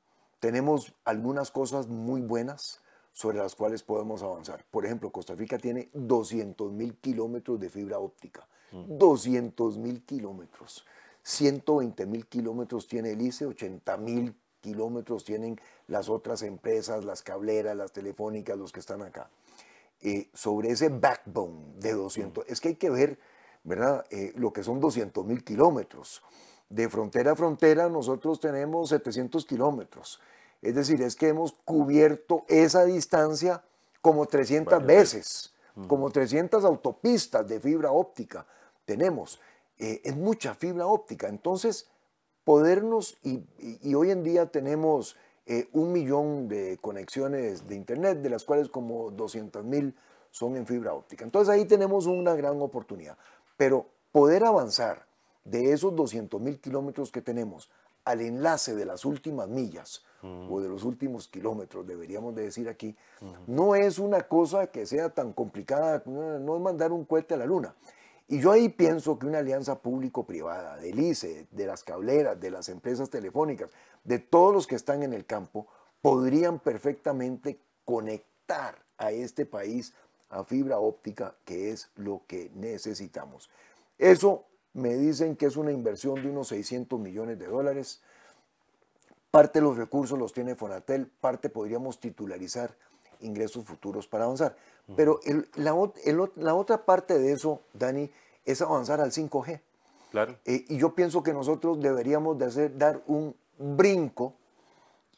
tenemos algunas cosas muy buenas sobre las cuales podemos avanzar. Por ejemplo, Costa Rica tiene 200 mil kilómetros de fibra óptica. 200 mil kilómetros. 120 mil kilómetros tiene el ICE, 80 mil kilómetros tienen las otras empresas, las cableras, las telefónicas, los que están acá. Eh, sobre ese backbone de 200, es que hay que ver, ¿verdad? Eh, lo que son 200 mil kilómetros. De frontera a frontera nosotros tenemos 700 kilómetros. Es decir, es que hemos cubierto esa distancia como 300 Varias veces, como 300 autopistas de fibra óptica tenemos. Eh, es mucha fibra óptica. Entonces, podernos, y, y- y hoy en día tenemos eh, un millón de conexiones de Internet, de las cuales como 200 mil son en fibra óptica. Entonces ahí tenemos una gran oportunidad. Pero poder avanzar de esos 200 mil kilómetros que tenemos al enlace de las últimas millas o de los últimos kilómetros, deberíamos de decir aquí, no es una cosa que sea tan complicada, no no es mandar un cohete a la luna. Y yo ahí pienso que una alianza público-privada, del ICE, de las cableras, de las empresas telefónicas, de todos los que están en el campo, podrían perfectamente conectar a este país a fibra óptica, que es lo que necesitamos. Eso me dicen que es una inversión de unos 600 millones de dólares. Parte de los recursos los tiene Fonatel, parte podríamos titularizar ingresos futuros para avanzar. Pero el- la, el la otra parte de eso, Dani, es avanzar al 5G. Claro. Eh, y yo pienso que nosotros deberíamos de hacer, dar un brinco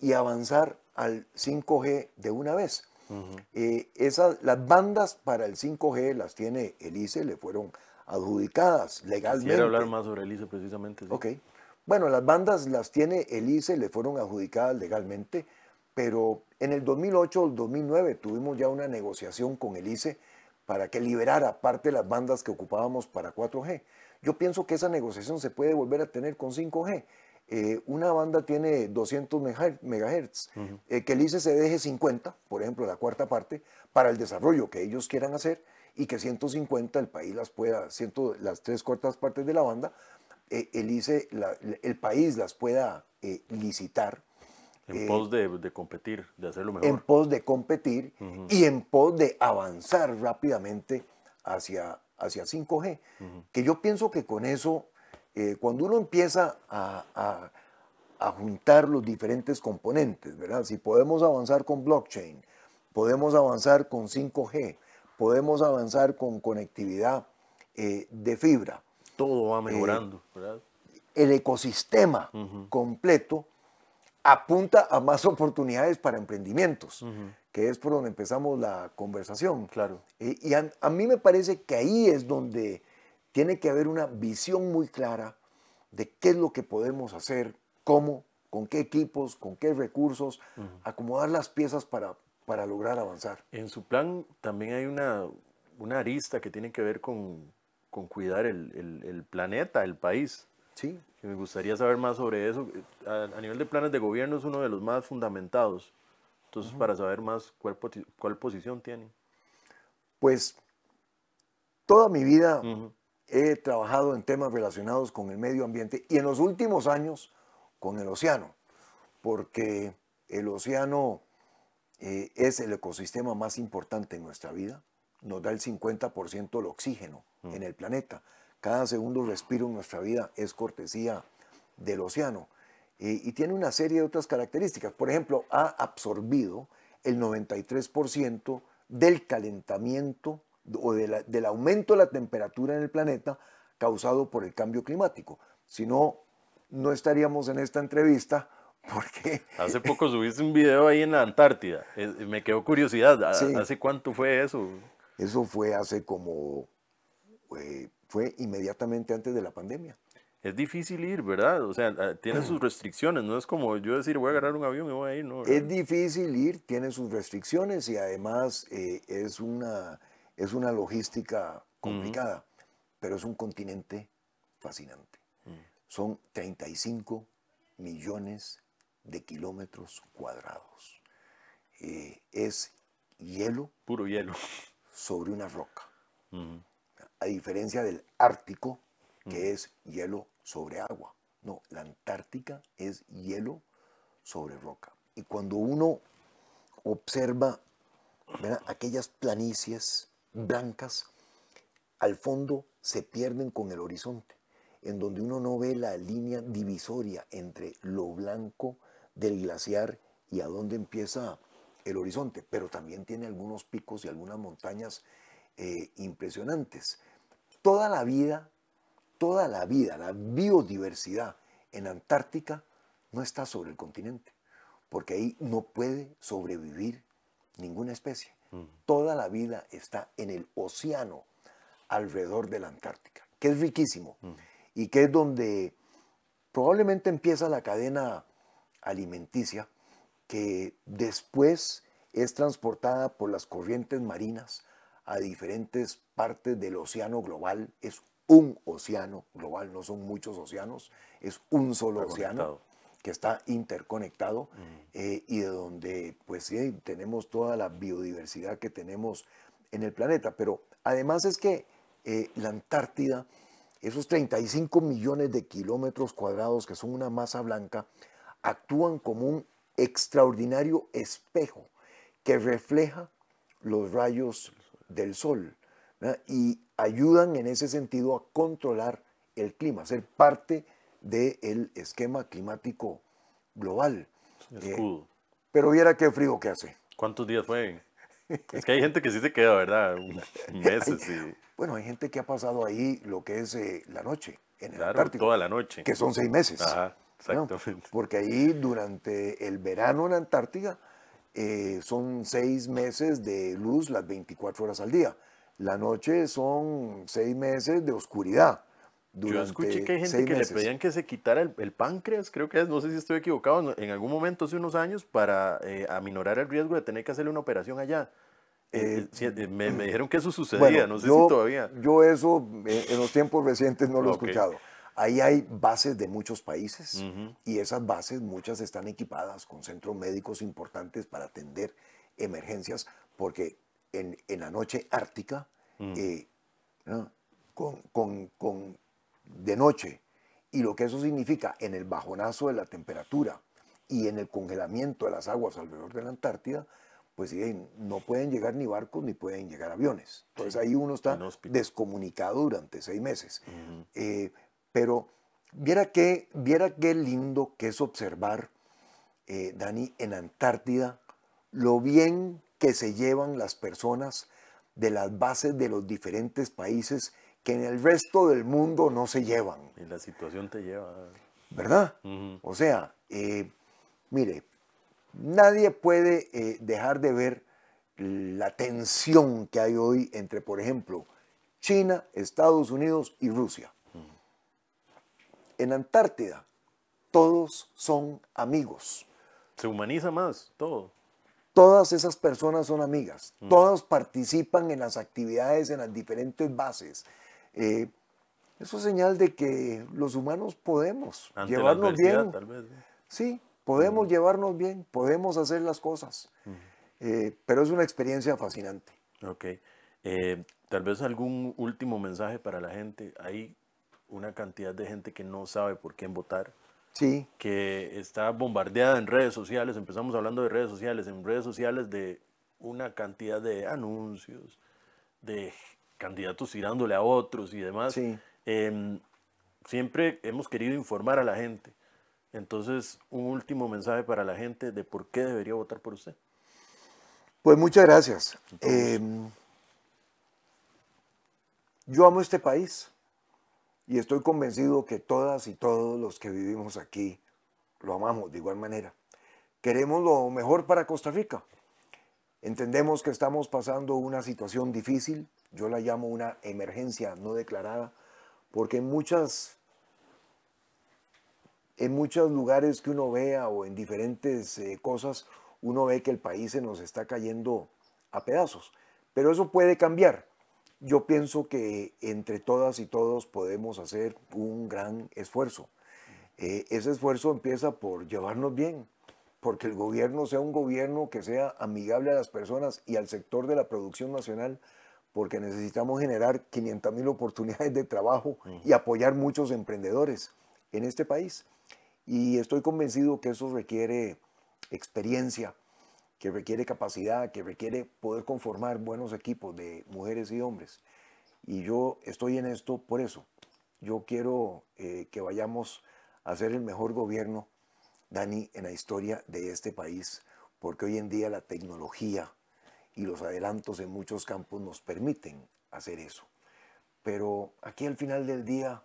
y avanzar al 5G de una vez. Eh, esas, las bandas para el 5G las tiene el ICE, le fueron adjudicadas legalmente. Quisiera hablar más sobre el ICE precisamente. sí. Ok. Bueno, las bandas las tiene el ICE, le fueron adjudicadas legalmente, pero en el 2008 o 2009 tuvimos ya una negociación con el ICE para que liberara parte de las bandas que ocupábamos para 4G. Yo pienso que esa negociación se puede volver a tener con 5G. Eh, una banda tiene 200 MHz, eh, que el ICE se deje 50, por ejemplo, la cuarta parte, para el desarrollo que ellos quieran hacer y que 150 el país las pueda, las tres cuartas partes de la banda, eh, el ICE, el país las pueda licitar. En pos de, competir, de hacerlo mejor. En pos de competir y en pos de avanzar rápidamente hacia, hacia 5G. Que yo pienso que con eso eh, cuando uno empieza a, juntar los diferentes componentes, ¿verdad? Si podemos avanzar con blockchain, podemos avanzar con 5G, podemos avanzar con conectividad eh, de fibra. Todo va mejorando, eh, ¿verdad? El ecosistema completo apunta a más oportunidades para emprendimientos, que es por donde empezamos la conversación. Claro. y a, mí me parece que ahí es donde tiene que haber una visión muy clara de qué es lo que podemos hacer, cómo, con qué equipos, con qué recursos, acomodar las piezas para, para lograr avanzar. En su plan también hay una, una arista que tiene que ver con, con cuidar el, el, planeta, el país. Sí. me gustaría saber más sobre eso. A, nivel de planes de gobierno es uno de los más fundamentados. Entonces, para saber más cuál, cuál posición tiene. Pues toda mi vida he trabajado en temas relacionados con el medio ambiente y en los últimos años con el océano, porque el océano eh, es el ecosistema más importante en nuestra vida, nos da el 50% del oxígeno mm. en el planeta. Cada segundo respiro en nuestra vida es cortesía del océano eh, y tiene una serie de otras características. Por ejemplo, ha absorbido el 93% del calentamiento o del aumento de la temperatura en el planeta causado por el cambio climático. Si no, no estaríamos en esta entrevista *laughs* porque... Hace poco subiste un video ahí en la Antártida. Me quedó curiosidad. ¿Hace cuánto fue eso? Eso fue hace como... fue inmediatamente antes de la pandemia. Es difícil ir, ¿verdad? O sea, ah, tiene sus restricciones, no es como yo decir voy a agarrar un avión y voy a ir, ¿no? Es difícil ir, tiene sus restricciones y además eh, es una es una logística complicada, pero es un continente fascinante. Son 35 millones de kilómetros cuadrados. Eh, es hielo. Puro hielo. Sobre una roca. A diferencia del Ártico, que es hielo sobre agua. No, la Antártica es hielo sobre roca. Y cuando uno observa aquellas planicies blancas, al fondo se pierden con el horizonte, en donde uno no ve la línea divisoria entre lo blanco del glaciar y a dónde empieza el horizonte, pero también tiene algunos picos y algunas montañas eh, impresionantes. Toda la vida, toda la vida, la biodiversidad en Antártica no está sobre el continente, porque ahí no puede sobrevivir ninguna especie. Toda la vida está en el océano alrededor de la Antártica, que es riquísimo y que es donde probablemente empieza la cadena alimenticia que después es transportada por las corrientes marinas a diferentes partes del océano global. Es un océano global, no son muchos océanos, es un solo océano que está interconectado eh, y de donde pues sí, tenemos toda la biodiversidad que tenemos en el planeta. Pero además es que eh, la Antártida, esos 35 millones de kilómetros cuadrados que son una masa blanca, actúan como un extraordinario espejo que refleja los rayos del sol y ayudan en ese sentido a controlar el clima, a ser parte del esquema climático global. Eh, pero viera qué frío que hace. ¿Cuántos días fue? *laughs* Es que hay gente que sí se queda, ¿verdad? *laughs* Meses. Bueno, hay gente que ha pasado ahí lo que es eh, la noche en el claro, toda la noche. Que son seis meses. Ajá, exactamente. Porque ahí durante el verano en Antártica eh, son seis meses de luz las 24 horas al día. La noche son seis meses de oscuridad Yo escuché que hay gente que le pedían que se quitara el, páncreas, creo que es, no sé si estoy equivocado, en algún momento hace unos años para eh, aminorar el riesgo de tener que hacerle una operación allá. Eh, eh, me, *clears throat* dijeron que eso sucedía, no sé si todavía. Yo eso en los tiempos recientes no lo he escuchado. Ahí hay bases de muchos países y esas bases muchas están equipadas con centros médicos importantes para atender emergencias, porque en, en la noche ártica, mm. eh, con, con, con, de noche, y lo que eso significa en el bajonazo de la temperatura y en el congelamiento de las aguas alrededor de la Antártida, pues no pueden llegar ni barcos ni pueden llegar aviones. Entonces ahí uno está descomunicado durante seis meses. Pero viera qué, viera qué lindo que es observar, eh, Dani, en Antártida, lo bien que se llevan las personas de las bases de los diferentes países que en el resto del mundo no se llevan. Y la situación te lleva. ¿Verdad? O sea, eh, mire, nadie puede eh, dejar de ver la tensión que hay hoy entre, por ejemplo, China, Estados Unidos y Rusia en Antártida, todos son amigos. Se humaniza más todo. Todas esas personas son amigas, mm. todos participan en las actividades en las diferentes bases. Eh, eso es señal de que los humanos podemos llevarnos bien. Sí, podemos mm. llevarnos bien, podemos hacer las cosas. Mm. Eh, pero es una experiencia fascinante. Ok. Eh, tal vez algún último mensaje para la gente. Hay una cantidad de gente que no sabe por quién votar. Sí. Que está bombardeada en redes sociales. Empezamos hablando de redes sociales. En redes sociales de una cantidad de anuncios, de candidatos tirándole a otros y demás. Sí. Em, siempre hemos querido informar a la gente. Entonces, un último mensaje para la gente de por qué debería votar por usted. Pues muchas gracias. Em, yo amo este país. Y estoy convencido que todas y todos los que vivimos aquí lo amamos de igual manera. Queremos lo mejor para Costa Rica. Entendemos que estamos pasando una situación difícil, yo la llamo una emergencia no declarada, porque en muchas en muchos lugares que uno vea o en diferentes eh, cosas, uno ve que el país se nos está cayendo a pedazos. Pero eso puede cambiar yo pienso que entre todas y todos podemos hacer un gran esfuerzo. Eh, ese esfuerzo empieza por llevarnos bien, porque el gobierno sea un gobierno que sea amigable a las personas y al sector de la producción nacional, porque necesitamos generar 500 mil oportunidades de trabajo y apoyar muchos emprendedores en este país. Y estoy convencido que eso requiere experiencia, que requiere capacidad, que requiere poder conformar buenos equipos de mujeres y hombres. Y yo estoy en esto por eso. Yo quiero eh, que vayamos a ser el mejor gobierno, Dani, en la historia de este país, porque hoy en día la tecnología y los adelantos en muchos campos nos permiten hacer eso. Pero aquí al final del día,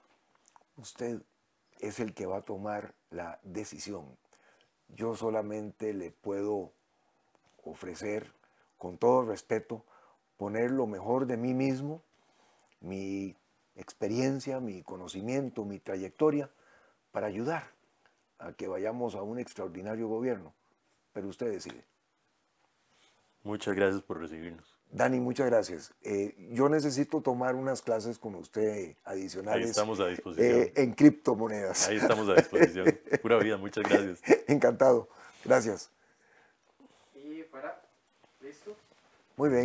usted es el que va a tomar la decisión. Yo solamente le puedo ofrecer, con todo respeto, poner lo mejor de mí mismo, mi experiencia, mi conocimiento, mi trayectoria, para ayudar a que vayamos a un extraordinario gobierno. Pero usted decide. Muchas gracias por recibirnos. Dani, muchas gracias. Eh, yo necesito tomar unas clases con usted adicionales. Ahí estamos a disposición. Eh, en criptomonedas. Ahí estamos a disposición. *laughs* Pura vida, muchas gracias. Encantado. Gracias. Muy bien.